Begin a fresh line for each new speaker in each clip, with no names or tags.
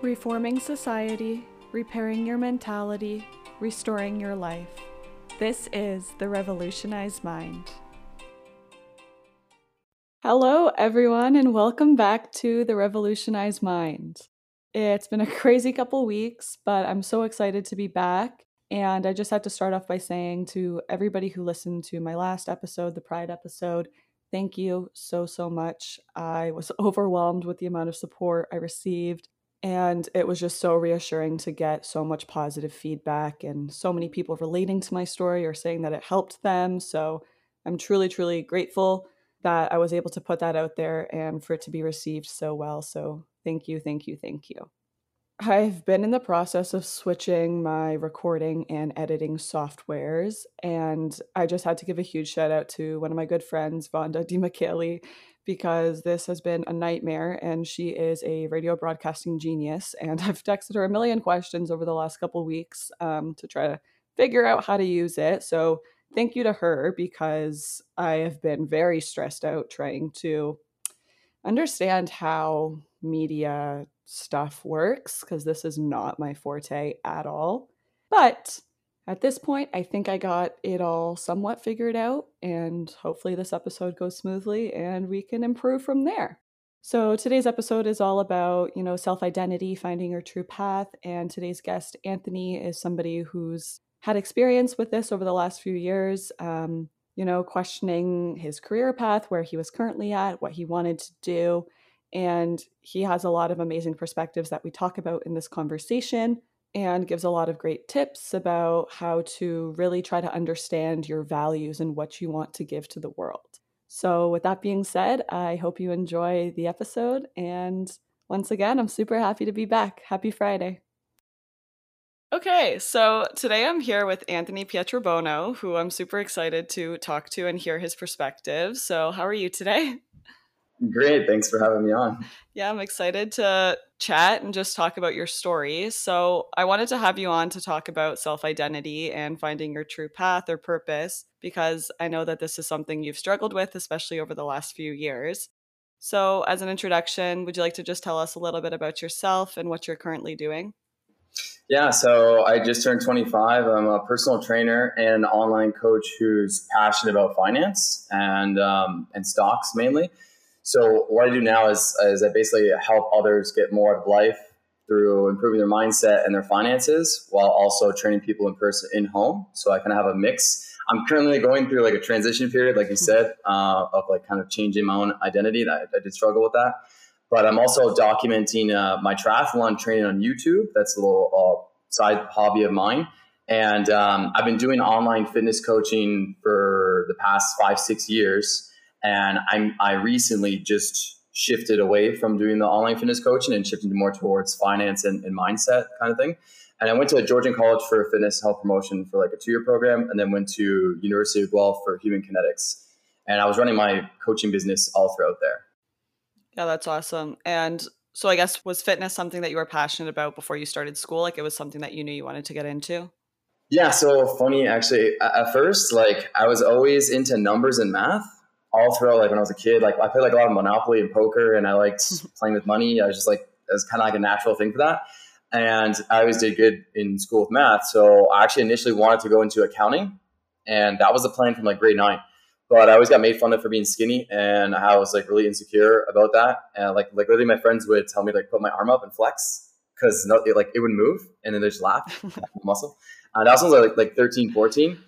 Reforming society, repairing your mentality, restoring your life. This is the Revolutionized Mind. Hello, everyone, and welcome back to the Revolutionized Mind. It's been a crazy couple weeks, but I'm so excited to be back. And I just had to start off by saying to everybody who listened to my last episode, the Pride episode, thank you so, so much. I was overwhelmed with the amount of support I received. And it was just so reassuring to get so much positive feedback and so many people relating to my story or saying that it helped them. So I'm truly, truly grateful that I was able to put that out there and for it to be received so well. So thank you, thank you, thank you. I've been in the process of switching my recording and editing softwares, and I just had to give a huge shout out to one of my good friends, Vonda DiMichele, because this has been a nightmare and she is a radio broadcasting genius and i've texted her a million questions over the last couple weeks um, to try to figure out how to use it. So thank you to her because i have been very stressed out trying to understand how media stuff works because this is not my forte at all. But at this point, I think I got it all somewhat figured out, and hopefully, this episode goes smoothly and we can improve from there. So, today's episode is all about, you know, self identity, finding your true path. And today's guest, Anthony, is somebody who's had experience with this over the last few years, um, you know, questioning his career path, where he was currently at, what he wanted to do. And he has a lot of amazing perspectives that we talk about in this conversation and gives a lot of great tips about how to really try to understand your values and what you want to give to the world. So, with that being said, I hope you enjoy the episode. And once again, I'm super happy to be back. Happy Friday. Okay, so today I'm here with Anthony Pietrobono, who I'm super excited to talk to and hear his perspective. So, how are you today?
Great. Thanks for having me on.
Yeah, I'm excited to chat and just talk about your story. So, I wanted to have you on to talk about self identity and finding your true path or purpose because I know that this is something you've struggled with, especially over the last few years. So, as an introduction, would you like to just tell us a little bit about yourself and what you're currently doing?
Yeah, so I just turned 25. I'm a personal trainer and an online coach who's passionate about finance and um, and stocks mainly. So what I do now is, is I basically help others get more out of life through improving their mindset and their finances while also training people in person in home. So I kind of have a mix. I'm currently going through like a transition period, like you said, uh, of like kind of changing my own identity. That I did struggle with that, but I'm also documenting uh, my triathlon training on YouTube. That's a little uh, side hobby of mine. And um, I've been doing online fitness coaching for the past five, six years. And I'm, I recently just shifted away from doing the online fitness coaching and shifted more towards finance and, and mindset kind of thing. And I went to Georgian College for fitness health promotion for like a two year program, and then went to University of Guelph for human kinetics. And I was running my coaching business all throughout there.
Yeah, that's awesome. And so I guess was fitness something that you were passionate about before you started school? Like it was something that you knew you wanted to get into?
Yeah, so funny actually. At first, like I was always into numbers and math all throughout like when I was a kid. Like I played like a lot of Monopoly and poker, and I liked mm-hmm. playing with money. I was just like it was kind of like a natural thing for that. And I always did good in school with math, so I actually initially wanted to go into accounting, and that was the plan from like grade nine. But I always got made fun of for being skinny, and I was like really insecure about that. And like like literally, my friends would tell me like put my arm up and flex because no, it, like it wouldn't move, and then they just laugh muscle. And that was like like 13, 14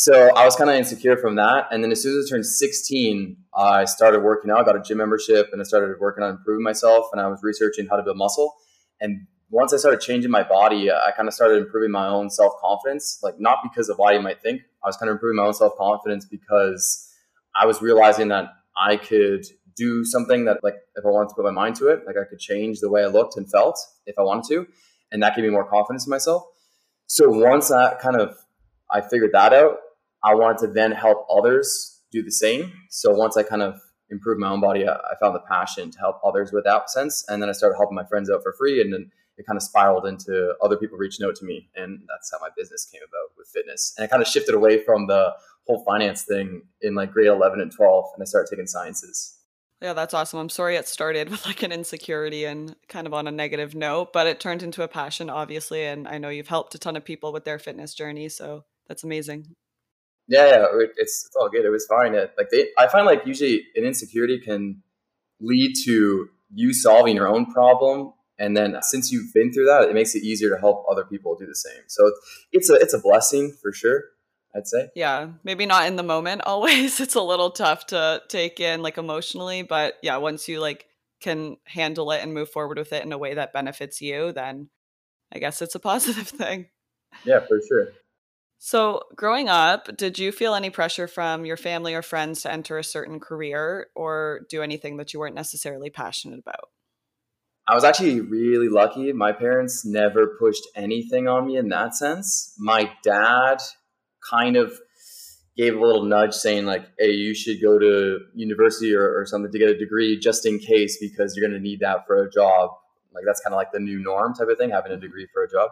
so I was kind of insecure from that. And then as soon as I turned 16, I started working out, I got a gym membership, and I started working on improving myself. And I was researching how to build muscle. And once I started changing my body, I kind of started improving my own self confidence. Like, not because of why you might think, I was kind of improving my own self confidence because I was realizing that I could do something that, like, if I wanted to put my mind to it, like, I could change the way I looked and felt if I wanted to. And that gave me more confidence in myself. So once that kind of I figured that out, I wanted to then help others do the same. So once I kind of improved my own body, I, found the passion to help others without sense. And then I started helping my friends out for free. And then it kind of spiraled into other people reaching out to me. And that's how my business came about with fitness. And I kind of shifted away from the whole finance thing in like grade 11 and 12. And I started taking sciences.
Yeah, that's awesome. I'm sorry it started with like an insecurity and kind of on a negative note, but it turned into a passion, obviously. And I know you've helped a ton of people with their fitness journey. So that's amazing.
Yeah, yeah, it's, it's all good. It was fine. It, like they, I find like usually an insecurity can lead to you solving your own problem. And then since you've been through that, it makes it easier to help other people do the same. So it's a, it's a blessing for sure. I'd say.
Yeah, maybe not in the moment always. It's a little tough to take in like emotionally, but yeah, once you like can handle it and move forward with it in a way that benefits you, then I guess it's a positive thing.
Yeah, for sure.
So, growing up, did you feel any pressure from your family or friends to enter a certain career or do anything that you weren't necessarily passionate about?
I was actually really lucky. My parents never pushed anything on me in that sense. My dad kind of gave a little nudge saying like hey you should go to university or, or something to get a degree just in case because you're going to need that for a job like that's kind of like the new norm type of thing having a degree for a job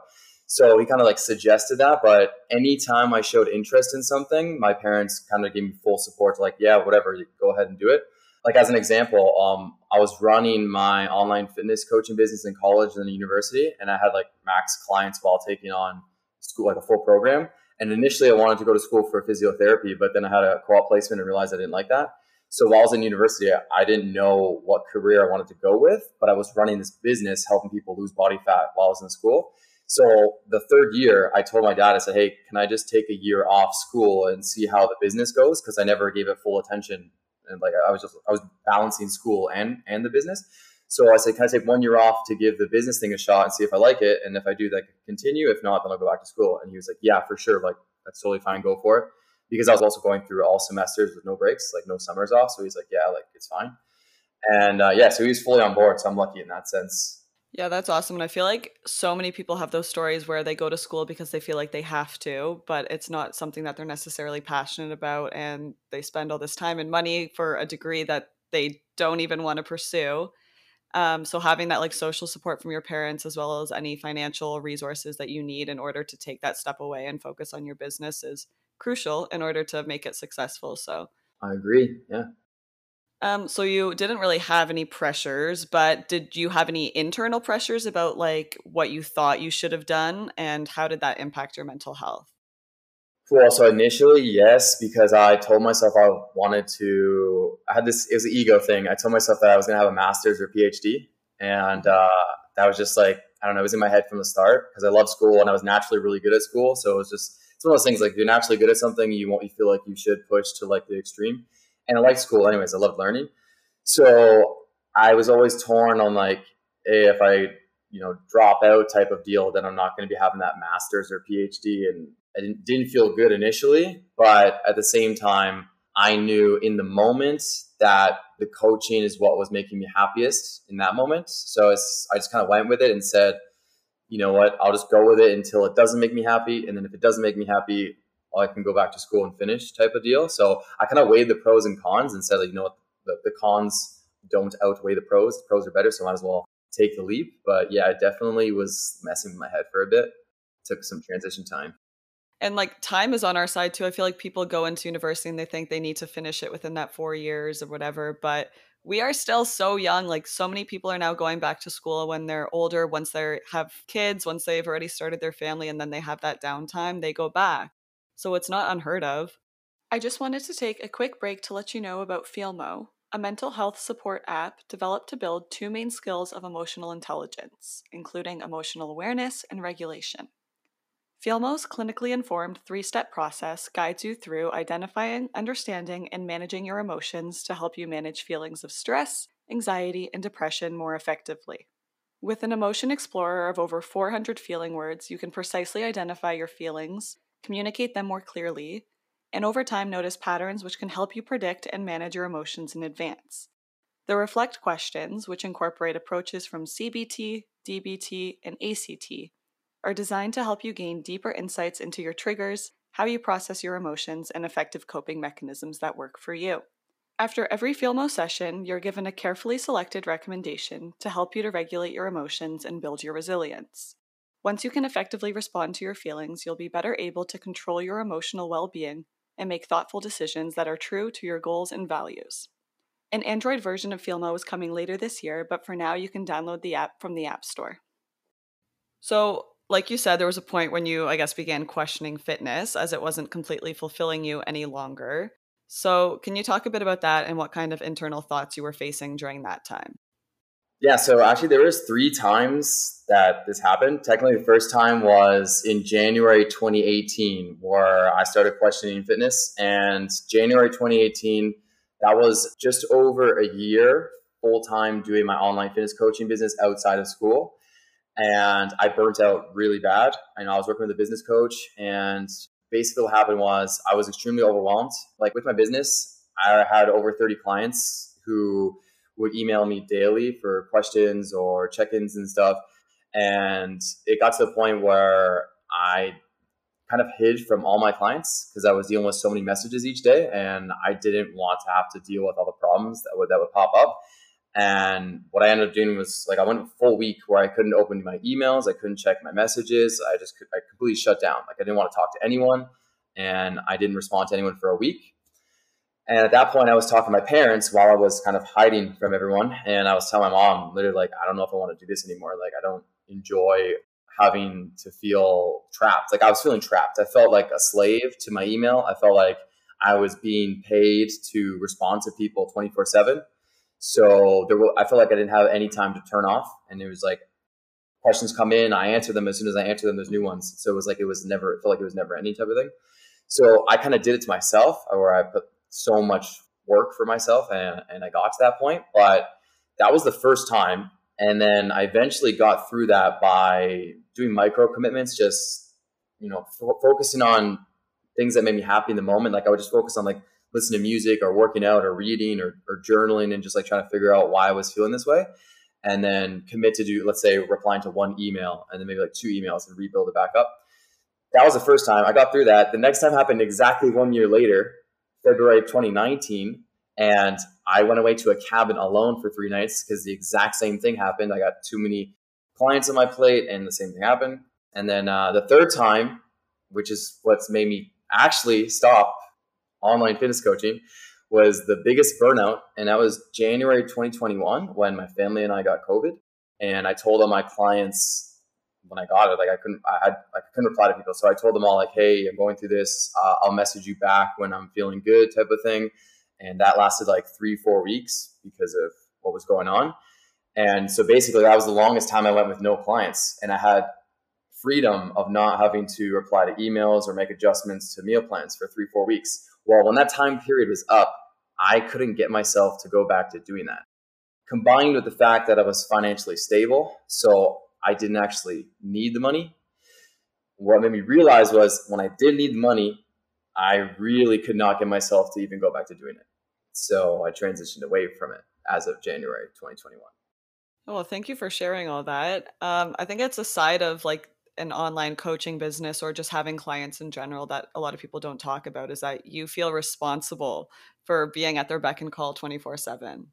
so he kind of like suggested that but anytime i showed interest in something my parents kind of gave me full support like yeah whatever go ahead and do it like as an example um, i was running my online fitness coaching business in college and university and i had like max clients while taking on school like a full program and initially, I wanted to go to school for physiotherapy, but then I had a co-op placement and realized I didn't like that. So while I was in university, I didn't know what career I wanted to go with, but I was running this business helping people lose body fat while I was in school. So the third year, I told my dad, I said, "Hey, can I just take a year off school and see how the business goes?" Because I never gave it full attention, and like I was just I was balancing school and and the business. So I said, can I take one year off to give the business thing a shot and see if I like it? And if I do, that continue. If not, then I'll go back to school. And he was like, yeah, for sure. Like, that's totally fine. Go for it. Because I was also going through all semesters with no breaks, like no summers off. So he's like, yeah, like it's fine. And uh, yeah, so he was fully on board. So I'm lucky in that sense.
Yeah, that's awesome. And I feel like so many people have those stories where they go to school because they feel like they have to, but it's not something that they're necessarily passionate about. And they spend all this time and money for a degree that they don't even want to pursue. Um, so having that like social support from your parents as well as any financial resources that you need in order to take that step away and focus on your business is crucial in order to make it successful. So
I agree. Yeah.
Um, so you didn't really have any pressures, but did you have any internal pressures about like what you thought you should have done and how did that impact your mental health?
Well, so initially, yes, because I told myself I wanted to. I had this. It was an ego thing. I told myself that I was going to have a master's or PhD, and uh, that was just like I don't know. It was in my head from the start because I love school and I was naturally really good at school. So it was just it's one of those things like if you're naturally good at something, you won't. You feel like you should push to like the extreme. And I like school anyways. I loved learning. So I was always torn on like, hey, if I you know drop out type of deal, then I'm not going to be having that master's or PhD and I didn't, didn't feel good initially, but at the same time, I knew in the moment that the coaching is what was making me happiest in that moment. So I just kind of went with it and said, you know what, I'll just go with it until it doesn't make me happy. And then if it doesn't make me happy, I can go back to school and finish type of deal. So I kind of weighed the pros and cons and said, like, you know what, the, the cons don't outweigh the pros. The pros are better. So I might as well take the leap. But yeah, it definitely was messing with my head for a bit. It took some transition time
and like time is on our side too. I feel like people go into university and they think they need to finish it within that four years or whatever, but we are still so young. Like so many people are now going back to school when they're older, once they have kids, once they've already started their family, and then they have that downtime, they go back. So it's not unheard of. I just wanted to take a quick break to let you know about Feelmo, a mental health support app developed to build two main skills of emotional intelligence, including emotional awareness and regulation. Feelmo's clinically informed three step process guides you through identifying, understanding, and managing your emotions to help you manage feelings of stress, anxiety, and depression more effectively. With an emotion explorer of over 400 feeling words, you can precisely identify your feelings, communicate them more clearly, and over time notice patterns which can help you predict and manage your emotions in advance. The Reflect questions, which incorporate approaches from CBT, DBT, and ACT, are designed to help you gain deeper insights into your triggers, how you process your emotions, and effective coping mechanisms that work for you. After every Feelmo session, you're given a carefully selected recommendation to help you to regulate your emotions and build your resilience. Once you can effectively respond to your feelings, you'll be better able to control your emotional well being and make thoughtful decisions that are true to your goals and values. An Android version of FeelMo is coming later this year, but for now you can download the app from the App Store. So, like you said, there was a point when you, I guess, began questioning fitness as it wasn't completely fulfilling you any longer. So, can you talk a bit about that and what kind of internal thoughts you were facing during that time?
Yeah, so actually there was three times that this happened. Technically, the first time was in January 2018, where I started questioning fitness. And January 2018, that was just over a year full time doing my online fitness coaching business outside of school. And I burnt out really bad. Know I was working with a business coach, and basically what happened was I was extremely overwhelmed. Like with my business, I had over 30 clients who would email me daily for questions or check-ins and stuff. And it got to the point where I kind of hid from all my clients because I was dealing with so many messages each day, and I didn't want to have to deal with all the problems that would that would pop up. And what I ended up doing was like I went a full week where I couldn't open my emails, I couldn't check my messages, I just I completely shut down. Like I didn't want to talk to anyone, and I didn't respond to anyone for a week. And at that point, I was talking to my parents while I was kind of hiding from everyone. And I was telling my mom, literally, like, I don't know if I want to do this anymore. Like, I don't enjoy having to feel trapped. Like, I was feeling trapped. I felt like a slave to my email. I felt like I was being paid to respond to people 24 7. So there were, I felt like I didn't have any time to turn off. And it was like, questions come in, I answer them. As soon as I answer them, there's new ones. So it was like, it was never, it felt like it was never any type of thing. So I kind of did it to myself, where I put so much work for myself and, and I got to that point. But that was the first time. And then I eventually got through that by doing micro commitments, just, you know, f- focusing on things that made me happy in the moment. Like I would just focus on like listening to music or working out or reading or, or journaling and just like trying to figure out why I was feeling this way. And then commit to do, let's say, replying to one email and then maybe like two emails and rebuild it back up. That was the first time I got through that. The next time happened exactly one year later February of 2019, and I went away to a cabin alone for three nights because the exact same thing happened. I got too many clients on my plate, and the same thing happened. And then uh, the third time, which is what's made me actually stop online fitness coaching, was the biggest burnout, and that was January 2021 when my family and I got COVID. And I told all my clients when I got it, like I couldn't, I had, like I couldn't reply to people. So I told them all like, Hey, I'm going through this. Uh, I'll message you back when I'm feeling good type of thing. And that lasted like three, four weeks because of what was going on. And so basically that was the longest time I went with no clients and I had freedom of not having to reply to emails or make adjustments to meal plans for three, four weeks. Well, when that time period was up, I couldn't get myself to go back to doing that. Combined with the fact that I was financially stable. So I didn't actually need the money. What made me realize was when I did need the money, I really could not get myself to even go back to doing it. So I transitioned away from it as of January 2021.
Well, thank you for sharing all that. Um, I think it's a side of like an online coaching business or just having clients in general that a lot of people don't talk about is that you feel responsible for being at their beck and call 24 7.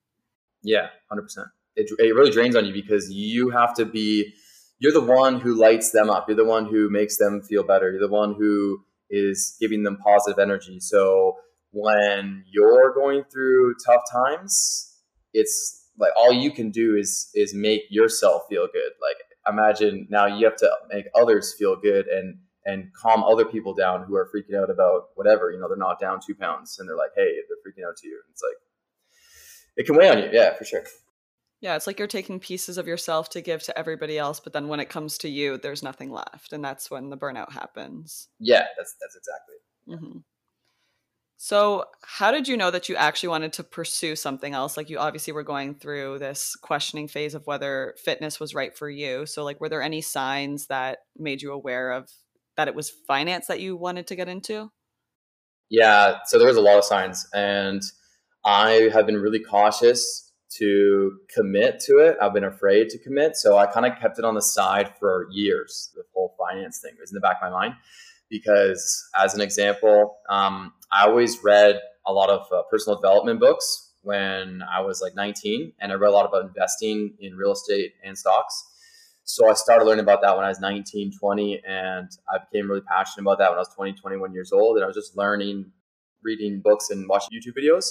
Yeah, 100% it, it really drains on you because you have to be you're the one who lights them up. You're the one who makes them feel better. You're the one who is giving them positive energy. So when you're going through tough times it's like all you can do is is make yourself feel good. Like imagine now you have to make others feel good and and calm other people down who are freaking out about whatever. You know they're not down two pounds and they're like hey they're freaking out to you And it's like it can weigh on you. Yeah for sure
yeah, it's like you're taking pieces of yourself to give to everybody else, but then when it comes to you, there's nothing left, and that's when the burnout happens.
Yeah, that's that's exactly.
Mm-hmm. So, how did you know that you actually wanted to pursue something else? Like, you obviously were going through this questioning phase of whether fitness was right for you. So, like, were there any signs that made you aware of that it was finance that you wanted to get into?
Yeah, so there was a lot of signs, and I have been really cautious to commit to it. I've been afraid to commit. So I kind of kept it on the side for years. The whole finance thing was in the back of my mind. Because, as an example, um, I always read a lot of uh, personal development books when I was like 19, and I read a lot about investing in real estate and stocks. So I started learning about that when I was 19, 20, and I became really passionate about that when I was 20, 21 years old. And I was just learning, reading books, and watching YouTube videos.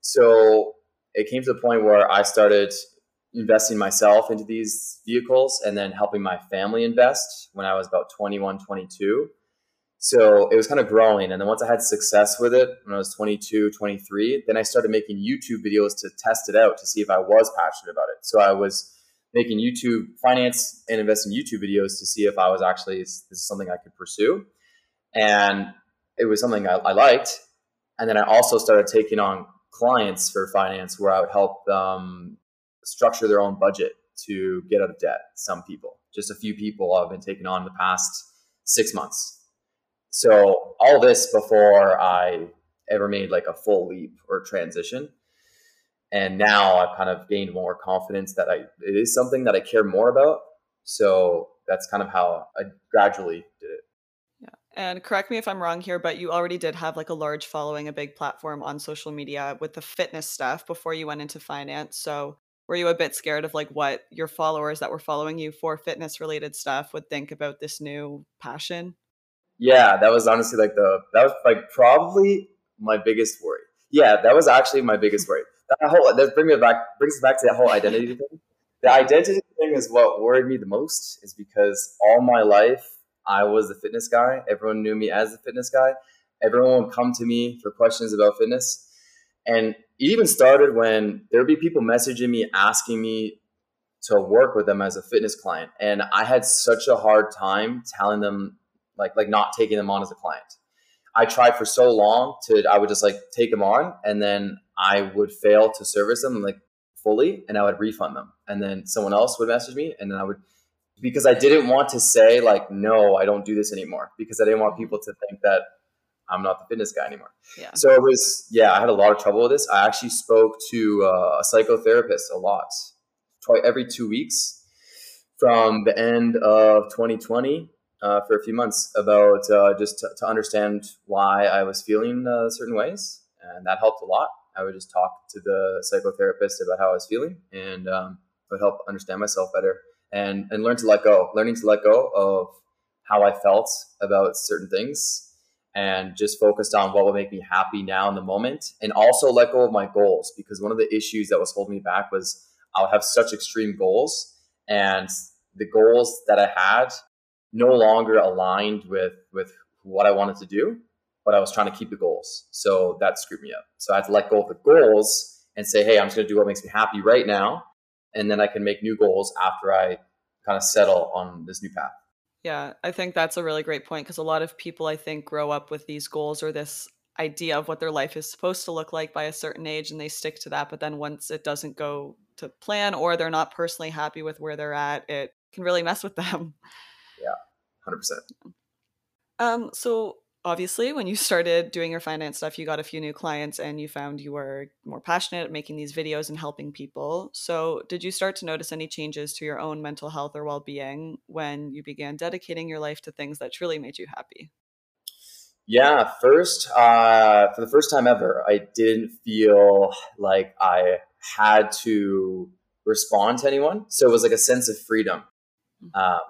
So it came to the point where I started investing myself into these vehicles and then helping my family invest when I was about 21, 22. So it was kind of growing. And then once I had success with it when I was 22, 23, then I started making YouTube videos to test it out to see if I was passionate about it. So I was making YouTube finance and investing YouTube videos to see if I was actually, this is something I could pursue. And it was something I, I liked. And then I also started taking on clients for finance where I would help them structure their own budget to get out of debt. Some people, just a few people I've been taking on the past six months. So all this before I ever made like a full leap or transition. And now I've kind of gained more confidence that I it is something that I care more about. So that's kind of how I gradually did it.
And correct me if I'm wrong here, but you already did have like a large following, a big platform on social media with the fitness stuff before you went into finance. So were you a bit scared of like what your followers that were following you for fitness related stuff would think about this new passion?
Yeah, that was honestly like the that was like probably my biggest worry. Yeah, that was actually my biggest worry. That whole that brings me back brings us back to that whole identity thing. The identity thing is what worried me the most, is because all my life I was the fitness guy. Everyone knew me as the fitness guy. Everyone would come to me for questions about fitness. And it even started when there would be people messaging me asking me to work with them as a fitness client. And I had such a hard time telling them like like not taking them on as a client. I tried for so long to I would just like take them on and then I would fail to service them like fully and I would refund them. And then someone else would message me and then I would because I didn't want to say like no, I don't do this anymore because I didn't want people to think that I'm not the fitness guy anymore. Yeah. So it was yeah, I had a lot of trouble with this. I actually spoke to uh, a psychotherapist a lot, twice every two weeks from the end of 2020 uh, for a few months about uh, just to, to, understand why I was feeling uh, certain ways, and that helped a lot. I would just talk to the psychotherapist about how I was feeling, and um, it would help understand myself better and and learn to let go, learning to let go of how I felt about certain things and just focused on what will make me happy now in the moment and also let go of my goals because one of the issues that was holding me back was I would have such extreme goals and the goals that I had no longer aligned with with what I wanted to do but I was trying to keep the goals. So that screwed me up. So I had to let go of the goals and say hey I'm just going to do what makes me happy right now and then I can make new goals after I kind of settle on this new path.
Yeah, I think that's a really great point because a lot of people I think grow up with these goals or this idea of what their life is supposed to look like by a certain age and they stick to that but then once it doesn't go to plan or they're not personally happy with where they're at it can really mess with them
yeah 100%
um so obviously when you started doing your finance stuff you got a few new clients and you found you were more passionate at making these videos and helping people. So did you start to notice any changes to your own mental health or well-being when you began dedicating your life to things that truly made you happy?
Yeah first uh, for the first time ever i didn't feel like i had to respond to anyone. So it was like a sense of freedom. Mm-hmm. um,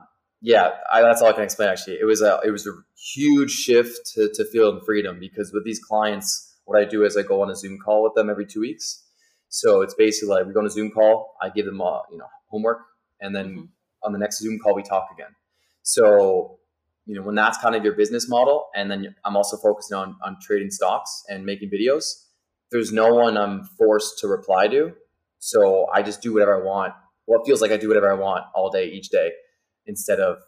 yeah, I, that's all I can explain. Actually, it was a it was a huge shift to, to feel in freedom because with these clients, what I do is I go on a Zoom call with them every two weeks. So it's basically like we go on a Zoom call, I give them a, you know homework, and then mm-hmm. on the next Zoom call we talk again. So you know when that's kind of your business model, and then I'm also focusing on on trading stocks and making videos. There's no one I'm forced to reply to, so I just do whatever I want. Well, it feels like I do whatever I want all day, each day instead of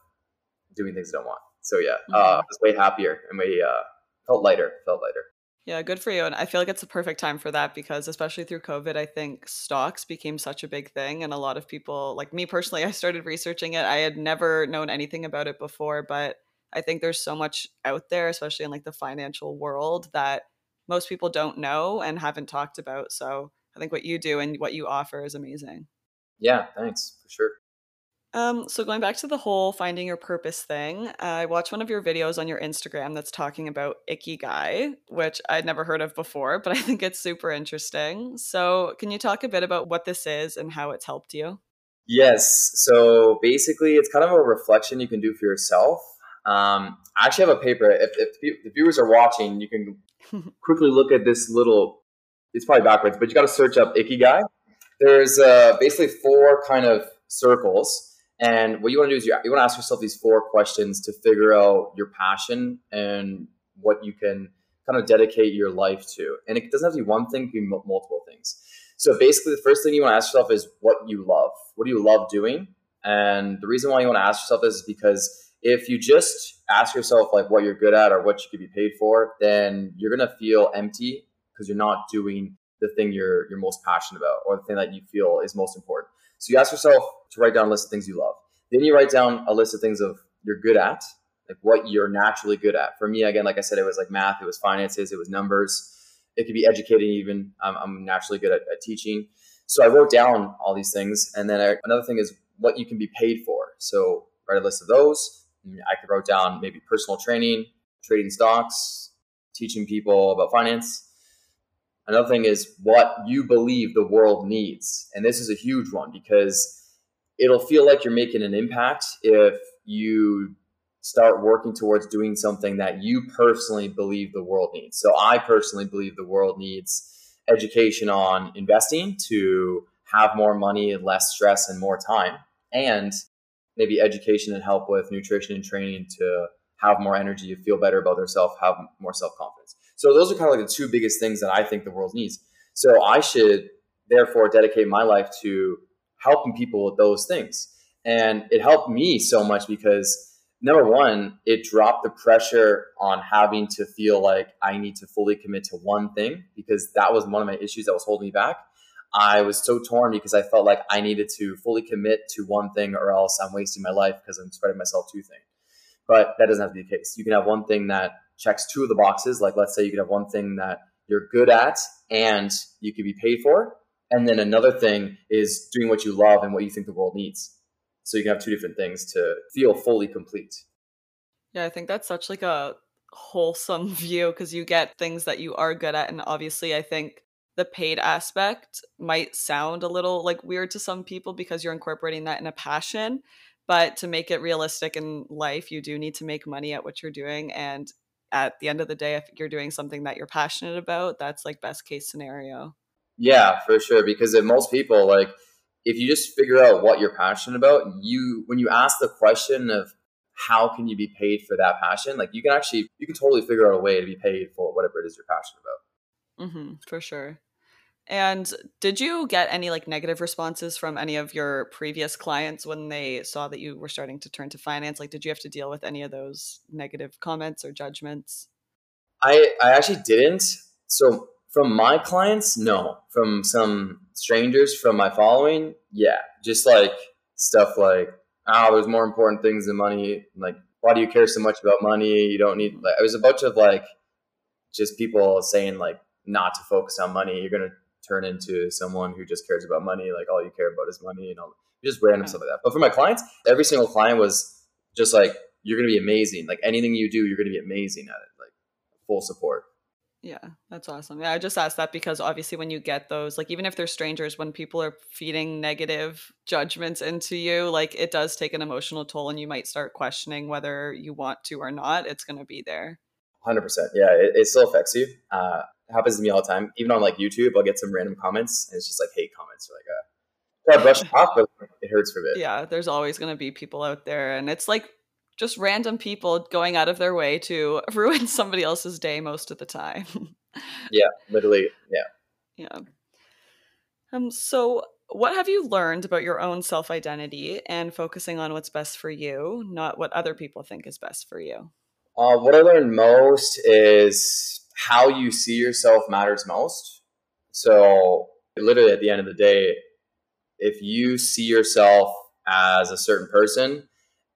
doing things I don't want. So yeah, mm-hmm. uh, I was way happier and way uh, felt lighter. Felt lighter.
Yeah, good for you. And I feel like it's a perfect time for that because, especially through COVID, I think stocks became such a big thing. And a lot of people, like me personally, I started researching it. I had never known anything about it before, but I think there's so much out there, especially in like the financial world, that most people don't know and haven't talked about. So I think what you do and what you offer is amazing.
Yeah, thanks for sure.
Um, so going back to the whole finding your purpose thing, I watched one of your videos on your Instagram that's talking about Ikigai, which I'd never heard of before, but I think it's super interesting. So can you talk a bit about what this is and how it's helped you?
Yes. So basically, it's kind of a reflection you can do for yourself. Um, I actually have a paper. If, if the viewers are watching, you can quickly look at this little it's probably backwards, but you got to search up Ikigai. There's uh, basically four kind of circles. And what you want to do is you, you want to ask yourself these four questions to figure out your passion and what you can kind of dedicate your life to. And it doesn't have to be one thing, it can be multiple things. So basically, the first thing you want to ask yourself is what you love. What do you love doing? And the reason why you want to ask yourself this is because if you just ask yourself like what you're good at or what you could be paid for, then you're gonna feel empty because you're not doing the thing you're you're most passionate about or the thing that you feel is most important. So you ask yourself to write down a list of things you love. Then you write down a list of things of you're good at, like what you're naturally good at. For me, again, like I said, it was like math, it was finances, it was numbers. It could be educating even. I'm, I'm naturally good at, at, teaching. So I wrote down all these things. And then I, another thing is what you can be paid for. So write a list of those. Mm, I could write down maybe personal training, trading stocks, teaching people about finance. Another thing is what you believe the world needs. And this is a huge one because it'll feel like you're making an impact if you start working towards doing something that you personally believe the world needs. So I personally believe the world needs education on investing to have more money and less stress and more time and maybe education and help with nutrition and training to have more energy, feel better about themselves, have more self confidence. So those are kind of like the two biggest things that I think the world needs. So I should therefore dedicate my life to helping people with those things. And it helped me so much because number one, it dropped the pressure on having to feel like I need to fully commit to one thing because that was one of my issues that was holding me back. I was so torn because I felt like I needed to fully commit to one thing or else I'm wasting my life because I'm spreading myself too thin. But that doesn't have to be the case. You can have one thing that checks two of the boxes. Like let's say you could have one thing that you're good at and you could be paid for. And then another thing is doing what you love and what you think the world needs. So you can have two different things to feel fully complete.
Yeah, I think that's such like a wholesome view because you get things that you are good at and obviously I think the paid aspect might sound a little like weird to some people because you're incorporating that in a passion but to make it realistic in life you do need to make money at what you're doing and at the end of the day if you're doing something that you're passionate about that's like best case scenario.
Yeah for sure because if most people like if you just figure out what you're passionate about you when you ask the question of how can you be paid for that passion like you can actually you can totally figure out a way to be paid for whatever it is you're passionate
about. Mm-hmm, for sure and did you get any like negative responses from any of your previous clients when they saw that you were starting to turn to finance? Like, did you have to deal with any of those negative comments or judgments?
I I actually didn't. So from my clients, no. From some strangers from my following, yeah. Just like stuff like, oh, there's more important things than money. Like, why do you care so much about money? You don't need. Mm-hmm. Like, it was a bunch of like, just people saying like not to focus on money. You're gonna turn into someone who just cares about money, like all you care about is money and all just random yeah. stuff like that. But for my clients, every single client was just like, you're gonna be amazing. Like anything you do, you're gonna be amazing at it. Like full support.
Yeah, that's awesome. Yeah, I just asked that because obviously when you get those, like even if they're strangers, when people are feeding negative judgments into you, like it does take an emotional toll and you might start questioning whether you want to or not. It's going to be there.
100%. Yeah, it, it still affects you. Uh, happens to me all the time. Even on like YouTube, I'll get some random comments, and it's just like hate comments. Or, like, uh, I brush it off, but it hurts for a bit.
Yeah, there's always going to be people out there, and it's like just random people going out of their way to ruin somebody else's day most of the time.
yeah, literally. Yeah.
Yeah. Um. So, what have you learned about your own self identity and focusing on what's best for you, not what other people think is best for you?
Uh, what I learned most is how you see yourself matters most. So, literally, at the end of the day, if you see yourself as a certain person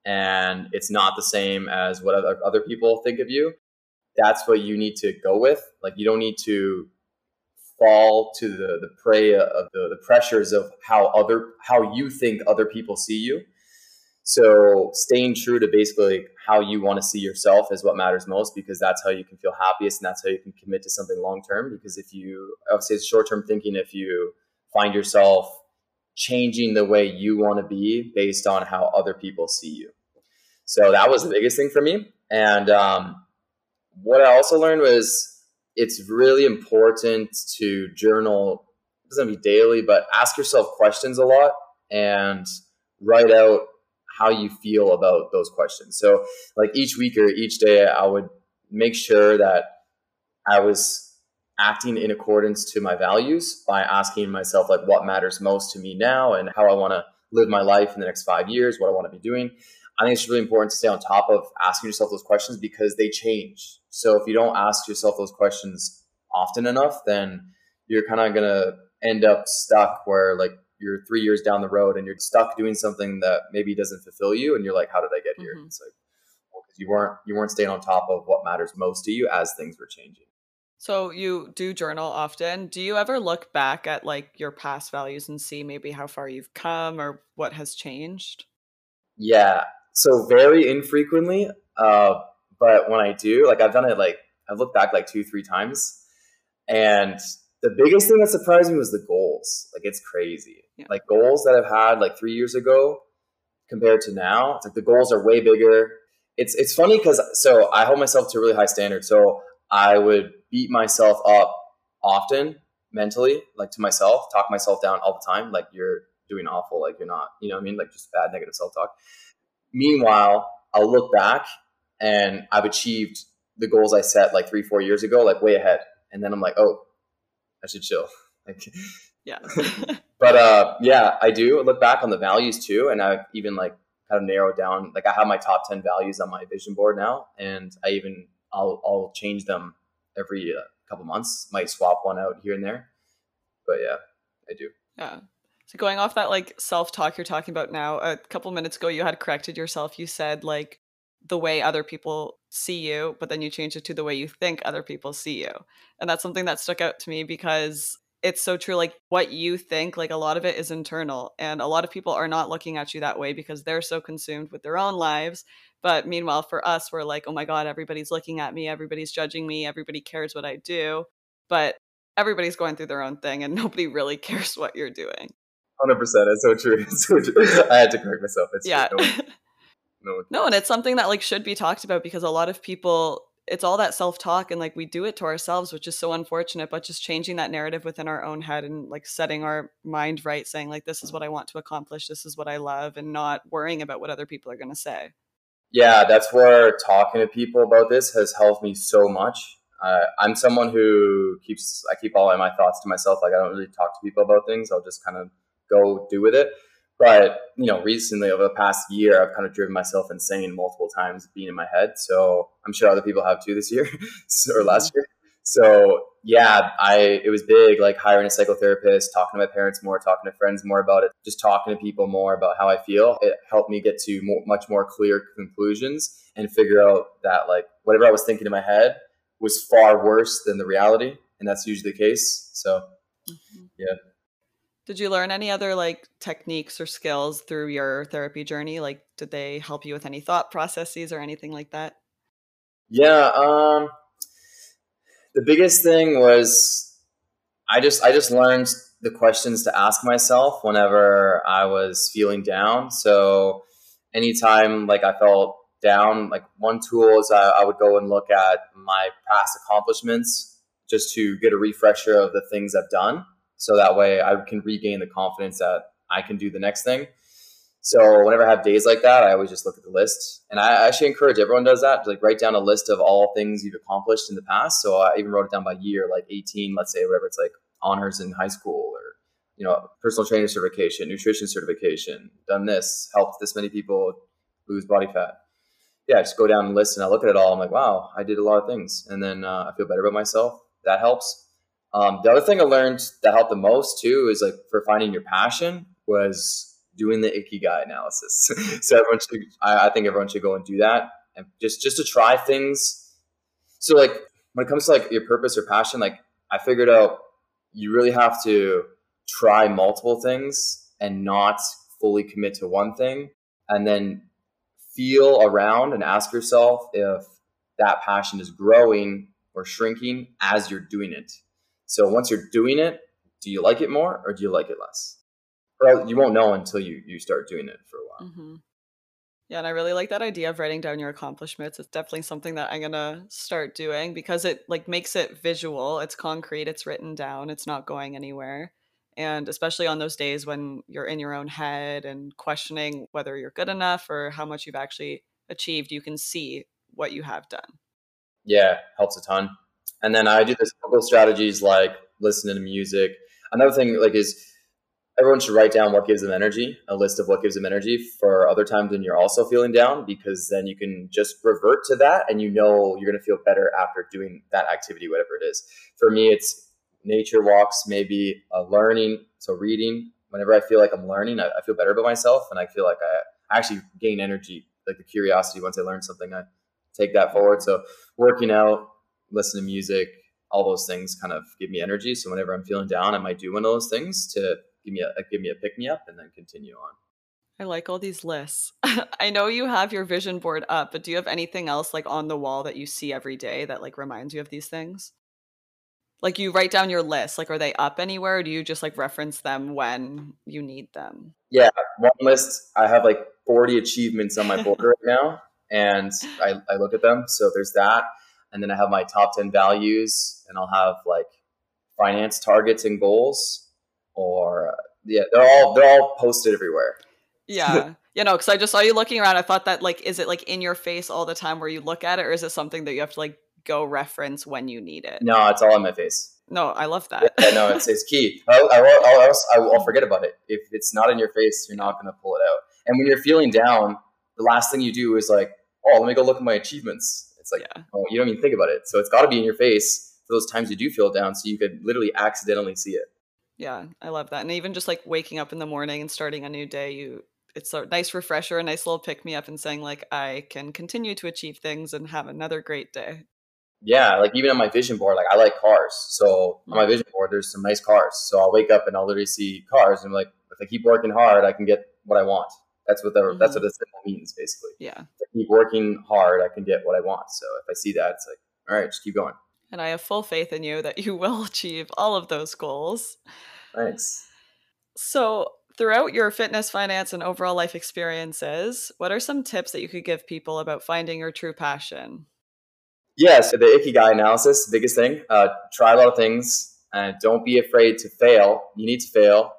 and it's not the same as what other, people think of you, that's what you need to go with. Like, you don't need to fall to the, the prey of the, the pressures of how other how you think other people see you so staying true to basically how you want to see yourself is what matters most because that's how you can feel happiest and that's how you can commit to something long term. Because if you obviously it's short term thinking if you find yourself changing the way you want to be based on how other people see you. So that was the biggest thing for me. And um, what I also learned was it's really important to journal. It doesn't be daily, but ask yourself questions a lot and write out how you feel about those questions. So, like each week or each day, I would make sure that I was acting in accordance to my values by asking myself, like, what matters most to me now and how I want to live my life in the next five years, what I want to be doing. I think it's really important to stay on top of asking yourself those questions because they change. So if you don't ask yourself those questions often enough, then you're kind of going to end up stuck where like you're three years down the road and you're stuck doing something that maybe doesn't fulfill you. And you're like, how did I get here? Mm-hmm. It's like, well, you weren't, you weren't staying on top of what matters most to you as things were changing.
So you do journal often. Do you ever look back at like your past values and see maybe how far you've come or what has changed?
Yeah. So very infrequently. Uh, but when I do, like I've done it like I've looked back like two, three times. And the biggest thing that surprised me was the goals. Like it's crazy. Yeah. Like goals that I've had like three years ago compared to now, it's like the goals are way bigger. It's it's funny because so I hold myself to a really high standard. So I would beat myself up often mentally, like to myself, talk myself down all the time, like you're doing awful, like you're not, you know what I mean? Like just bad negative self talk. Meanwhile, I'll look back and I've achieved the goals I set like three, four years ago, like way ahead. And then I'm like, oh, I should chill. Like,
yeah.
but uh, yeah, I do look back on the values too, and I've even like kind of narrowed down. Like I have my top ten values on my vision board now, and I even I'll I'll change them every uh, couple months. Might swap one out here and there, but yeah, I do.
Yeah. So going off that like self talk you're talking about now, a couple minutes ago you had corrected yourself. You said like the way other people see you, but then you change it to the way you think other people see you. And that's something that stuck out to me because it's so true. Like what you think, like a lot of it is internal. And a lot of people are not looking at you that way because they're so consumed with their own lives. But meanwhile, for us, we're like, oh my God, everybody's looking at me, everybody's judging me, everybody cares what I do. But everybody's going through their own thing and nobody really cares what you're doing.
100%. It's so true. It's so true. I had to correct myself. It's
yeah. no. no and it's something that like should be talked about because a lot of people it's all that self-talk and like we do it to ourselves which is so unfortunate but just changing that narrative within our own head and like setting our mind right saying like this is what i want to accomplish. This is what i love and not worrying about what other people are going to say.
Yeah that's where talking to people about this has helped me so much. Uh, i'm someone who keeps i keep all of my thoughts to myself like i don't really talk to people about things. I'll just kind of go do with it but you know, recently over the past year, I've kind of driven myself insane multiple times being in my head. So I'm sure other people have too this year or last mm-hmm. year. So yeah, I it was big, like hiring a psychotherapist, talking to my parents more, talking to friends more about it, just talking to people more about how I feel. It helped me get to more, much more clear conclusions and figure out that like whatever I was thinking in my head was far worse than the reality, and that's usually the case. So mm-hmm. yeah.
Did you learn any other like techniques or skills through your therapy journey? Like, did they help you with any thought processes or anything like that?
Yeah. Um, the biggest thing was I just I just learned the questions to ask myself whenever I was feeling down. So anytime like I felt down, like one tool is I, I would go and look at my past accomplishments just to get a refresher of the things I've done so that way I can regain the confidence that I can do the next thing. So whenever I have days like that, I always just look at the list, and I actually encourage everyone does that. Like write down a list of all things you've accomplished in the past. So I even wrote it down by year, like 18, let's say, whatever it's like honors in high school or you know personal trainer certification, nutrition certification, done this, helped this many people lose body fat. Yeah, just go down the list and I look at it all. I'm like, wow, I did a lot of things, and then uh, I feel better about myself. That helps. Um, the other thing I learned that helped the most too is like for finding your passion was doing the ikigai analysis. so everyone should, I, I think everyone should go and do that and just just to try things. So like when it comes to like your purpose or passion, like I figured out you really have to try multiple things and not fully commit to one thing and then feel around and ask yourself if that passion is growing or shrinking as you're doing it so once you're doing it, do you like it more or do you like it less? Or you won't know until you you start doing it for a while.
Mm-hmm. Yeah, and I really like that idea of writing down your accomplishments. It's definitely something that I'm gonna start doing because it like makes it visual. It's concrete. It's written down. It's not going anywhere. And especially on those days when you're in your own head and questioning whether you're good enough or how much you've actually achieved, you can see what you have done.
Yeah, helps a ton. And then I do the simple strategies like listening to music. Another thing like is everyone should write down what gives them energy, a list of what gives them energy for other times when you're also feeling down, because then you can just revert to that and you know you're going to feel better after doing that activity, whatever it is. For me, it's nature walks, maybe a learning, so reading. Whenever I feel like I'm learning, I, I feel better about myself and I feel like I actually gain energy, like the curiosity once I learn something, I take that forward. So working out, listening to music, all those things kind of give me energy. So whenever I'm feeling down, I might do one of those things to give me a uh, give me a pick me up and then continue on.
I like all these lists. I know you have your vision board up, but do you have anything else like on the wall that you see every day that like reminds you of these things? Like you write down your list, like are they up anywhere or do you just like reference them when you need them?
Yeah, one list I have like 40 achievements on my board right now and I, I look at them. So there's that. And then I have my top 10 values and I'll have like finance targets and goals or uh, yeah, they're all they're all posted everywhere.
Yeah. you know, because I just saw you looking around. I thought that like, is it like in your face all the time where you look at it, or is it something that you have to like go reference when you need it?
No, it's all in my face.
No, I love that.
Yeah, no, it's, it's key. I, I, I'll, I'll, I'll forget about it. If it's not in your face, you're not going to pull it out. And when you're feeling down, the last thing you do is like, oh, let me go look at my achievements. It's like, yeah. oh, you don't even think about it. So it's got to be in your face for those times you do feel down, so you could literally accidentally see it.
Yeah, I love that. And even just like waking up in the morning and starting a new day, you it's a nice refresher, a nice little pick me up and saying like I can continue to achieve things and have another great day.
Yeah, like even on my vision board, like I like cars. So on my vision board, there's some nice cars. So I'll wake up and I'll literally see cars, and I'm like, if I keep working hard, I can get what I want. That's what the mm-hmm. that's what the symbol means, basically.
Yeah.
If I keep working hard, I can get what I want. So if I see that, it's like, all right, just keep going.
And I have full faith in you that you will achieve all of those goals.
Thanks.
So, throughout your fitness, finance, and overall life experiences, what are some tips that you could give people about finding your true passion?
Yes, the Ikigai analysis, biggest thing. Uh, try a lot of things and don't be afraid to fail. You need to fail.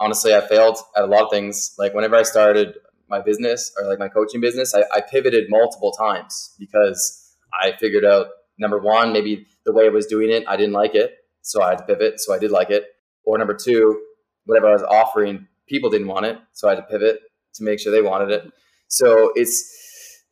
Honestly, I failed at a lot of things. Like whenever I started my business or like my coaching business, I, I pivoted multiple times because I figured out number one, maybe the way I was doing it, I didn't like it. So I had to pivot. So I did like it. Or number two, whatever I was offering, people didn't want it, so I had to pivot to make sure they wanted it. So it's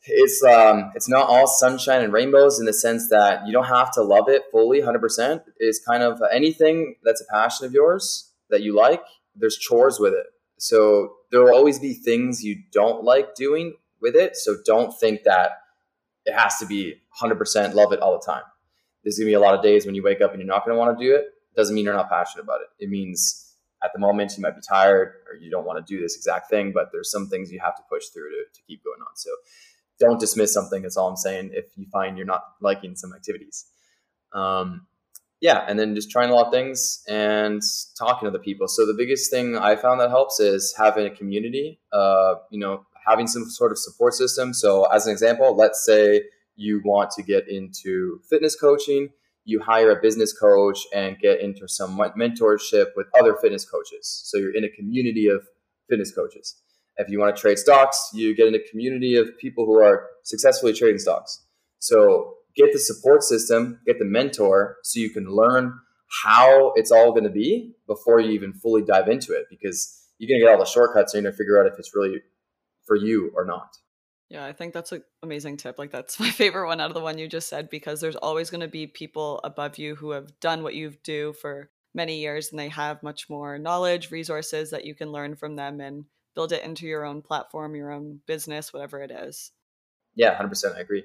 it's um it's not all sunshine and rainbows in the sense that you don't have to love it fully 100% it's kind of anything that's a passion of yours that you like there's chores with it so there will always be things you don't like doing with it so don't think that it has to be 100% love it all the time there's going to be a lot of days when you wake up and you're not going to want to do it doesn't mean you're not passionate about it. It means at the moment you might be tired or you don't want to do this exact thing, but there's some things you have to push through to, to keep going on. So don't dismiss something. That's all I'm saying. If you find you're not liking some activities, um, yeah, and then just trying a lot of things and talking to the people. So the biggest thing I found that helps is having a community. Uh, you know, having some sort of support system. So as an example, let's say you want to get into fitness coaching you hire a business coach and get into some mentorship with other fitness coaches. So you're in a community of fitness coaches. If you want to trade stocks, you get in a community of people who are successfully trading stocks. So get the support system, get the mentor so you can learn how it's all going to be before you even fully dive into it because you're going to get all the shortcuts and you're going to figure out if it's really for you or not.
Yeah, I think that's an amazing tip. Like that's my favorite one out of the one you just said because there's always going to be people above you who have done what you do for many years and they have much more knowledge, resources that you can learn from them and build it into your own platform, your own business, whatever it is.
Yeah, 100%. I agree.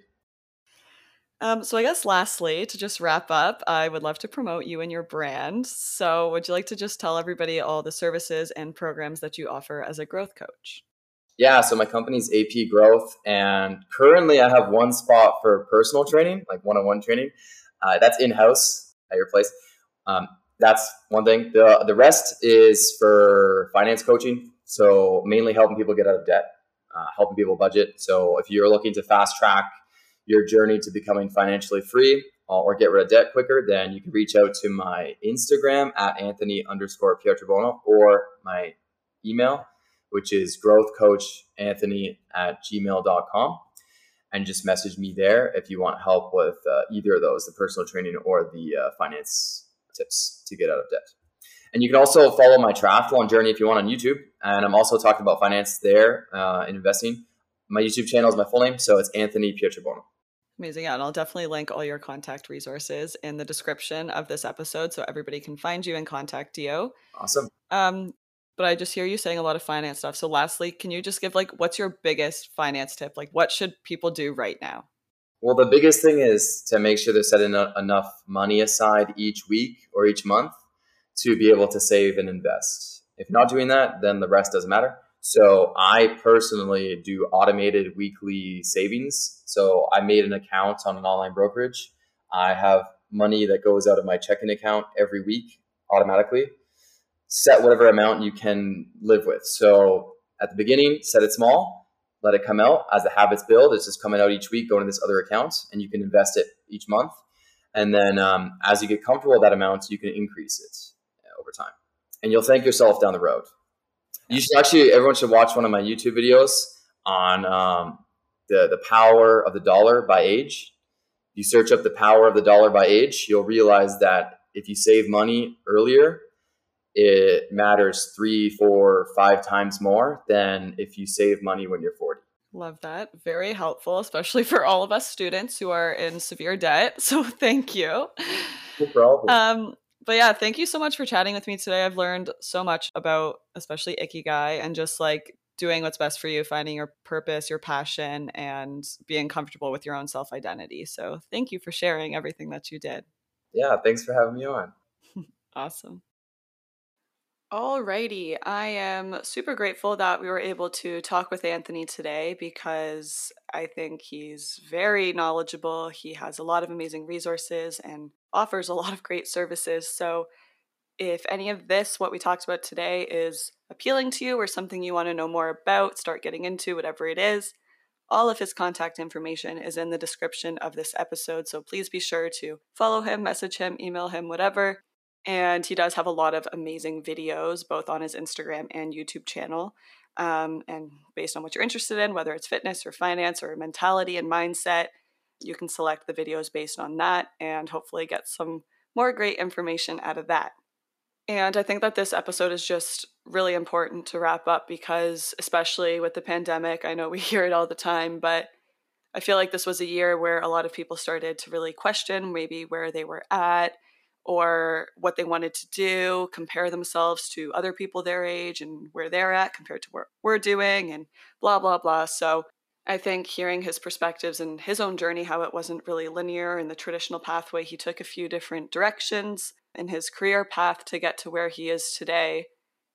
Um, so I guess lastly, to just wrap up, I would love to promote you and your brand. So would you like to just tell everybody all the services and programs that you offer as a growth coach?
Yeah, so my company's AP Growth, and currently I have one spot for personal training, like one-on-one training. Uh, that's in-house at your place. Um, that's one thing. The the rest is for finance coaching. So mainly helping people get out of debt. uh, helping people budget. So if you're looking to fast track your journey to becoming financially free uh, or get rid of debt quicker, then you can reach out to my Instagram at Anthony underscore Pietrobono or my email, which is growthcoachanthony at gmail.com. And just message me there if you want help with uh, either of those, the personal training or the uh, finance tips to get out of debt. And you can also follow my triathlon journey if you want on YouTube. And I'm also talking about finance there uh, in investing. My YouTube channel is my full name, so it's Anthony Pietrobono.
Amazing. Yeah, and I'll definitely link all your contact resources in the description of this episode so everybody can find you and contact you.
Awesome.
Um, but I just hear you saying a lot of finance stuff. So lastly, can you just give like what's your biggest finance tip? Like what should people do right now?
Well, the biggest thing is to make sure they're setting enough money aside each week or each month to be able to save and invest. If not doing that, then the rest doesn't matter. So I personally do automated weekly savings. So I made an account on an online brokerage. I have money that goes out of my checking account every week automatically. Set whatever amount you can live with. So at the beginning, set it small, let it come out as the habits build. It's just coming out each week, going to this other account, and you can invest it each month. And then um, as you get comfortable with that amount, you can increase it over time. And you'll thank yourself down the road. You should actually, everyone should watch one of my YouTube videos on um, the, the power of the dollar by age. If you search up the power of the dollar by age, you'll realize that if you save money earlier, it matters three, four, five times more than if you save money when you're 40.
Love that. Very helpful, especially for all of us students who are in severe debt. So thank you.
No problem.
Um, but yeah, thank you so much for chatting with me today. I've learned so much about especially Ikigai and just like doing what's best for you, finding your purpose, your passion, and being comfortable with your own self identity. So thank you for sharing everything that you did.
Yeah, thanks for having me on.
awesome. Alrighty, I am super grateful that we were able to talk with Anthony today because I think he's very knowledgeable. He has a lot of amazing resources and offers a lot of great services. So, if any of this, what we talked about today, is appealing to you or something you want to know more about, start getting into, whatever it is, all of his contact information is in the description of this episode. So, please be sure to follow him, message him, email him, whatever. And he does have a lot of amazing videos, both on his Instagram and YouTube channel. Um, and based on what you're interested in, whether it's fitness or finance or mentality and mindset, you can select the videos based on that and hopefully get some more great information out of that. And I think that this episode is just really important to wrap up because, especially with the pandemic, I know we hear it all the time, but I feel like this was a year where a lot of people started to really question maybe where they were at or what they wanted to do, compare themselves to other people their age and where they're at compared to what we're doing, and blah, blah, blah. So I think hearing his perspectives and his own journey, how it wasn't really linear in the traditional pathway, he took a few different directions in his career path to get to where he is today.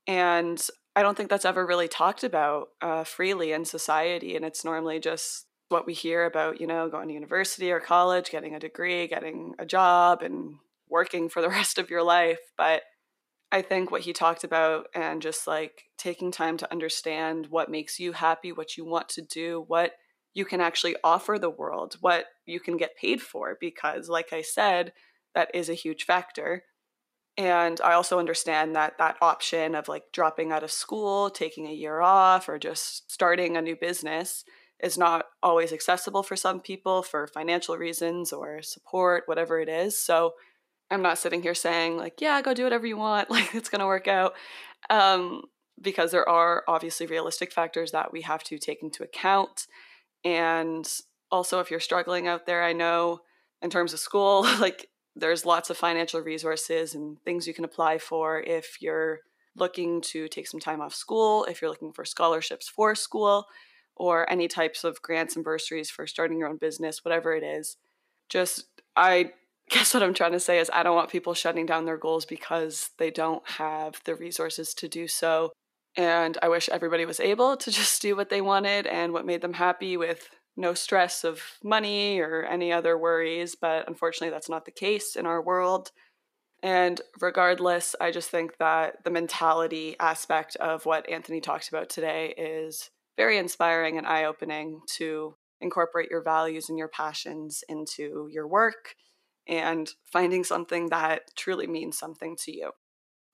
And I don't think that's ever really talked about uh, freely in society. And it's normally just what we hear about, you know, going to university or college, getting a degree, getting a job, and working for the rest of your life. But I think what he talked about and just like taking time to understand what makes you happy, what you want to do, what you can actually offer the world, what you can get paid for, because, like I said, that is a huge factor. And I also understand that that option of like dropping out of school, taking a year off, or just starting a new business is not always accessible for some people for financial reasons or support, whatever it is. So I'm not sitting here saying like, yeah, go do whatever you want, like it's going to work out. Um, because there are obviously realistic factors that we have to take into account. And also if you're struggling out there, I know in terms of school, like there's lots of financial resources and things you can apply for if you're looking to take some time off school, if you're looking for scholarships for school, or any types of grants and bursaries for starting your own business, whatever it is. Just I guess what I'm trying to say is I don't want people shutting down their goals because they don't have the resources to do so. And I wish everybody was able to just do what they wanted and what made them happy with no stress of money or any other worries. But unfortunately, that's not the case in our world. And regardless, I just think that the mentality aspect of what Anthony talked about today is very inspiring and eye opening to incorporate your values and your passions into your work and finding something that truly means something to you.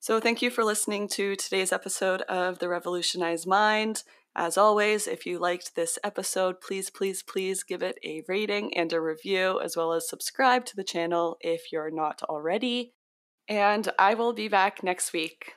So, thank you for listening to today's episode of The Revolutionized Mind. As always, if you liked this episode, please, please, please give it a rating and a review, as well as subscribe to the channel if you're not already. And I will be back next week.